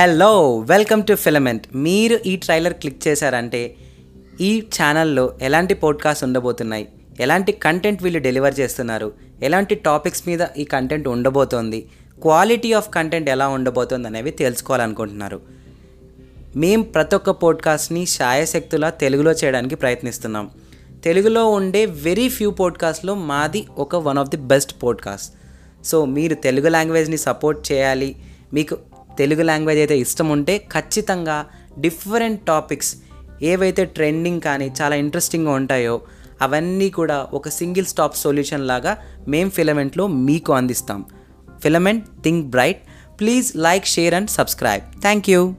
Hello welcome to filament మీరు ఈ trailer click చేశారంటే ఈ ఛానల్లో ఎలాంటి పోడ్కాస్ట్ ఉండబోతున్నాయి? ఎలాంటి కంటెంట్ వీళ్ళు డెలివర్ చేస్తున్నారు? ఎలాంటి టాపిక్స్ మీద ఈ కంటెంట్ ఉండబోతోంది? క్వాలిటీ ఆఫ్ కంటెంట్ ఎలా ఉండబోతోంది అనేవి తెలుసుకోవాలనుకుంటున్నారు. మేము ప్రతి ఒక్క పోడ్కాస్ట్ని శాయశక్తులా తెలుగులో చేయడానికి ప్రయత్నిస్తున్నాం. తెలుగులో ఉండే వెరీ ఫ్యూ పోడ్కాస్ట్లో మాది ఒక one of the best podcast so మీరు తెలుగు లాంగ్వేజ్ని సపోర్ట్ చేయాలి. మీకు తెలుగు లాంగ్వేజ్ అయితే ఇష్టం ఉంటే ఖచ్చితంగా డిఫరెంట్ టాపిక్స్ ఏవైతే ట్రెండింగ్ కానీ చాలా ఇంట్రెస్టింగ్గా ఉంటాయో అవన్నీ కూడా ఒక సింగిల్ స్టాప్ సొల్యూషన్ లాగా మేం ఫిలమెంట్లో మీకు అందిస్తాం. Filament think bright. Please like share and subscribe. Thank you.